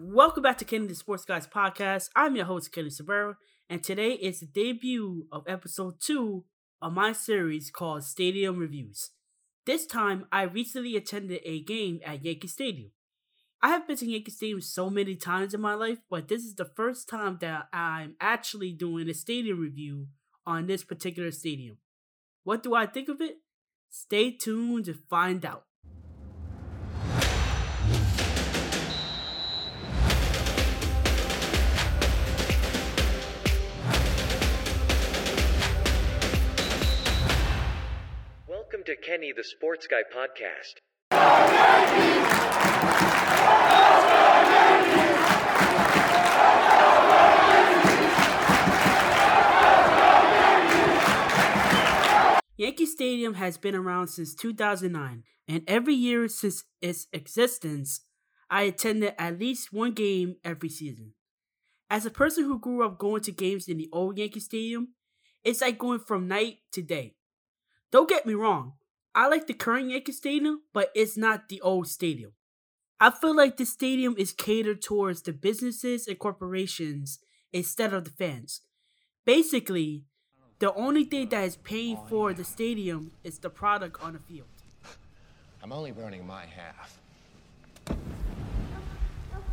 Welcome back to Kenny the Sports Guy's podcast. I'm your host, Kennedy Sabera, and today is the debut of episode two of my series called Stadium Reviews. This time, I recently attended a game at Yankee Stadium. I have been to Yankee Stadium so many times in my life, but this is the first time that I'm actually doing a stadium review on this particular stadium. What do I think of it? Stay tuned to find out. To Kenny the Sports Guy podcast. Yankee Stadium has been around since 2009, and every year since its existence, I attended at least one game every season. As a person who grew up going to games in the old Yankee Stadium, it's like going from night to day. Don't get me wrong, I like the current Yankee Stadium, but it's not the old stadium. I feel like the stadium is catered towards the businesses and corporations instead of the fans. Basically, the only thing that is paying for the stadium is the product on the field. I'm only burning my half.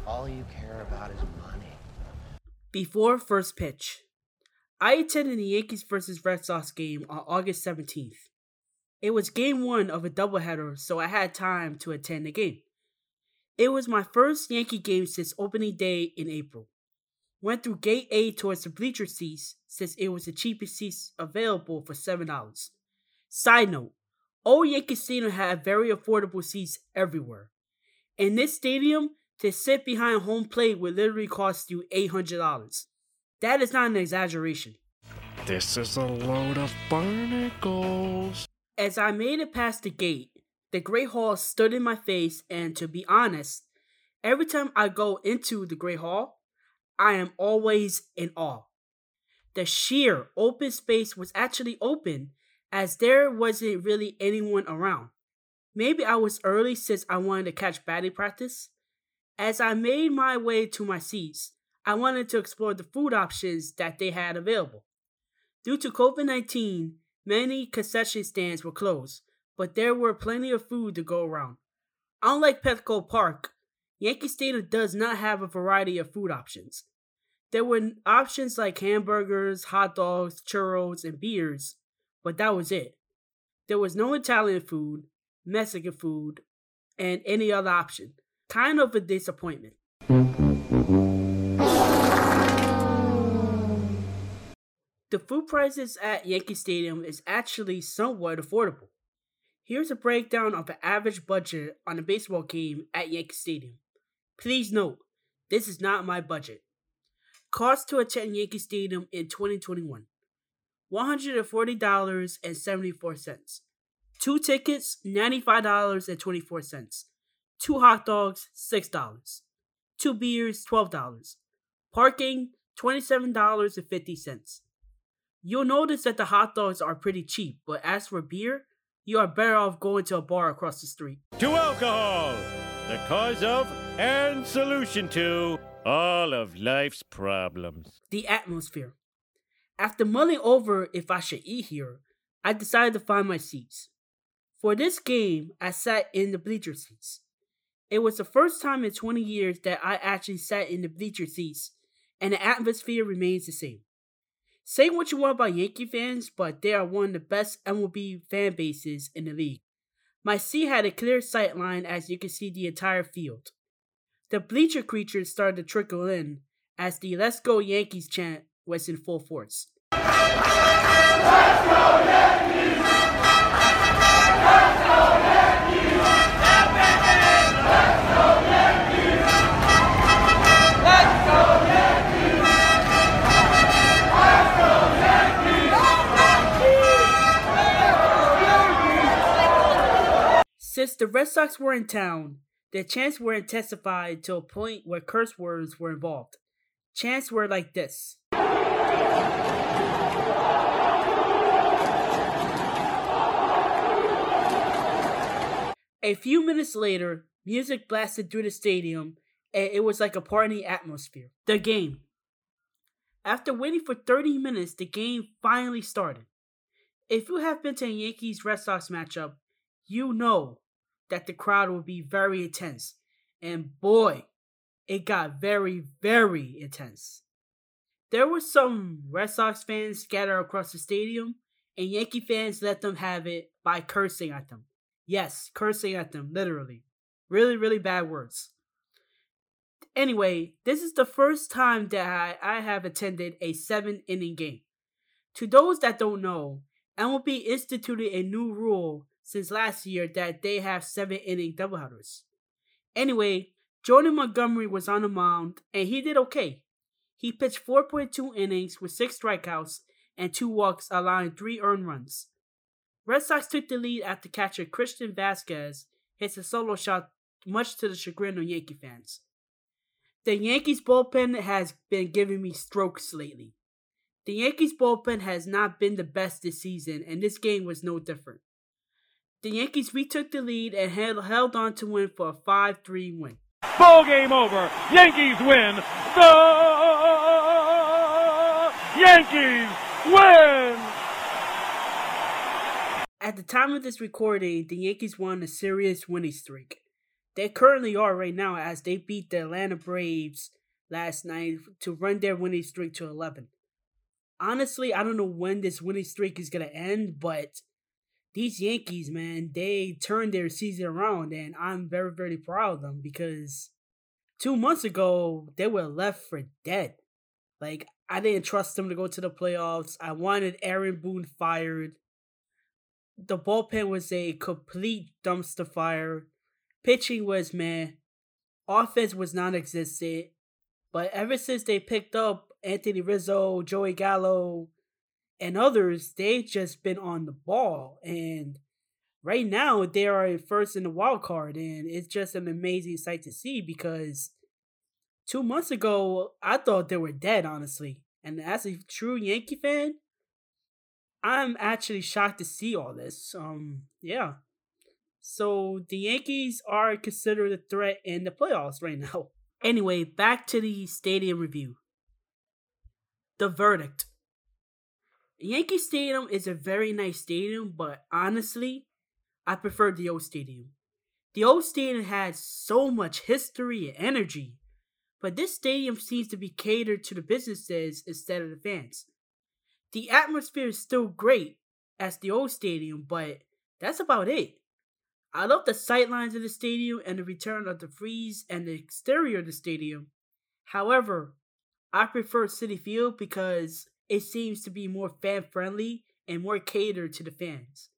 All you care about is money. Before first pitch, I attended the Yankees vs. Red Sox game on August 17th. It was game one of a doubleheader, so I had time to attend the game. It was my first Yankee game since opening day in April. Went through gate A towards the bleacher seats since it was the cheapest seats available for $7. Side note, Old Yankee Stadium had very affordable seats everywhere. In this stadium, to sit behind home plate would literally cost you $800. That is not an exaggeration. This is a load of barnacles. As I made it past the gate, the Great Hall stood in my face, and to be honest, every time I go into the Great Hall, I am always in awe. The sheer open space was actually open as there wasn't really anyone around. Maybe I was early since I wanted to catch batting practice. As I made my way to my seats, I wanted to explore the food options that they had available. Due to COVID 19, many concession stands were closed, but there were plenty of food to go around. Unlike Petco Park, Yankee Stadium does not have a variety of food options. There were options like hamburgers, hot dogs, churros, and beers, but that was it. There was no Italian food, Mexican food, and any other option. Kind of a disappointment. The food prices at Yankee Stadium is actually somewhat affordable. Here's a breakdown of the average budget on a baseball game at Yankee Stadium. Please note, this is not my budget. Cost to attend Yankee Stadium in 2021 $140.74. Two tickets, $95.24. Two hot dogs, $6. Two beers, $12. Parking, $27.50. You'll notice that the hot dogs are pretty cheap, but as for beer, you are better off going to a bar across the street. To alcohol, the cause of and solution to all of life's problems. The atmosphere. After mulling over if I should eat here, I decided to find my seats. For this game, I sat in the bleacher seats. It was the first time in 20 years that I actually sat in the bleacher seats, and the atmosphere remains the same. Say what you want about Yankee fans, but they are one of the best MLB fan bases in the league. My seat had a clear sight line as you could see the entire field. The bleacher creatures started to trickle in as the Let's Go Yankees chant was in full force. Since the Red Sox were in town, the chants were intensified to a point where curse words were involved. Chants were like this. A few minutes later, music blasted through the stadium, and it was like a party atmosphere. The game. After waiting for 30 minutes, the game finally started. If you have been to a Yankees Red Sox matchup, you know that the crowd would be very intense. And boy, it got very, very intense. There were some Red Sox fans scattered across the stadium, and Yankee fans let them have it by cursing at them. Yes, cursing at them, literally. Really, really bad words. Anyway, this is the first time that I, I have attended a seven inning game. To those that don't know, MLB instituted a new rule since last year that they have seven inning doubleheaders. Anyway, Jordan Montgomery was on the mound and he did okay. He pitched 4.2 innings with six strikeouts and two walks, allowing three earned runs. Red Sox took the lead after catcher Christian Vazquez hits a solo shot, much to the chagrin of Yankee fans. The Yankees bullpen has been giving me strokes lately. The Yankees bullpen has not been the best this season, and this game was no different. The Yankees retook the lead and held, held on to win for a 5 3 win. Ball game over. Yankees win. The Yankees win. At the time of this recording, the Yankees won a serious winning streak. They currently are right now as they beat the Atlanta Braves last night to run their winning streak to 11. Honestly, I don't know when this winning streak is going to end, but these Yankees, man, they turned their season around, and I'm very, very proud of them because two months ago, they were left for dead. Like, I didn't trust them to go to the playoffs. I wanted Aaron Boone fired. The bullpen was a complete dumpster fire. Pitching was man. Offense was non existent. But ever since they picked up Anthony Rizzo, Joey Gallo, and others, they've just been on the ball. And right now, they are first in the wild card. And it's just an amazing sight to see because two months ago, I thought they were dead, honestly. And as a true Yankee fan, I'm actually shocked to see all this. Um, yeah. So the Yankees are considered a threat in the playoffs right now. Anyway, back to the stadium review. The verdict. Yankee Stadium is a very nice stadium, but honestly, I prefer the old stadium. The old stadium had so much history and energy, but this stadium seems to be catered to the businesses instead of the fans. The atmosphere is still great as the old stadium, but that's about it. I love the sightlines of the stadium and the return of the frieze and the exterior of the stadium. However, I prefer Citi Field because it seems to be more fan friendly and more catered to the fans.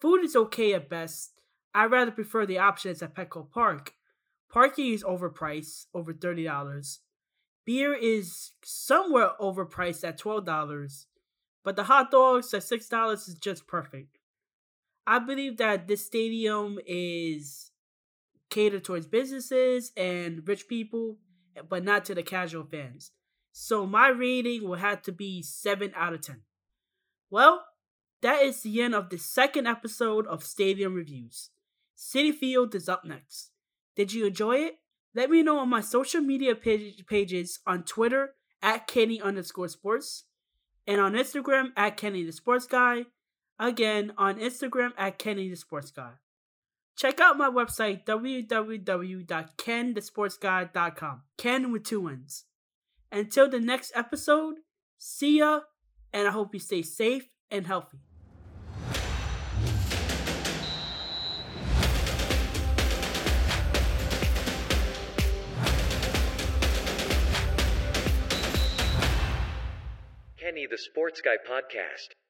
Food is okay at best. I rather prefer the options at Petco Park. Parking is overpriced, over $30. Beer is somewhere overpriced at $12, but the hot dogs at $6 is just perfect. I believe that this stadium is catered towards businesses and rich people, but not to the casual fans. So my rating will have to be 7 out of 10. Well, that is the end of the second episode of Stadium Reviews. Citi Field is up next. Did you enjoy it? Let me know on my social media page- pages on Twitter at Kenny underscore sports and on Instagram at Kenny the Sports Guy Again, on Instagram at Kenny the Sports Guy. Check out my website, www.kennthesportsguy.com. Ken with two N's. Until the next episode, see ya, and I hope you stay safe and healthy. Kenny the Sports Guy Podcast.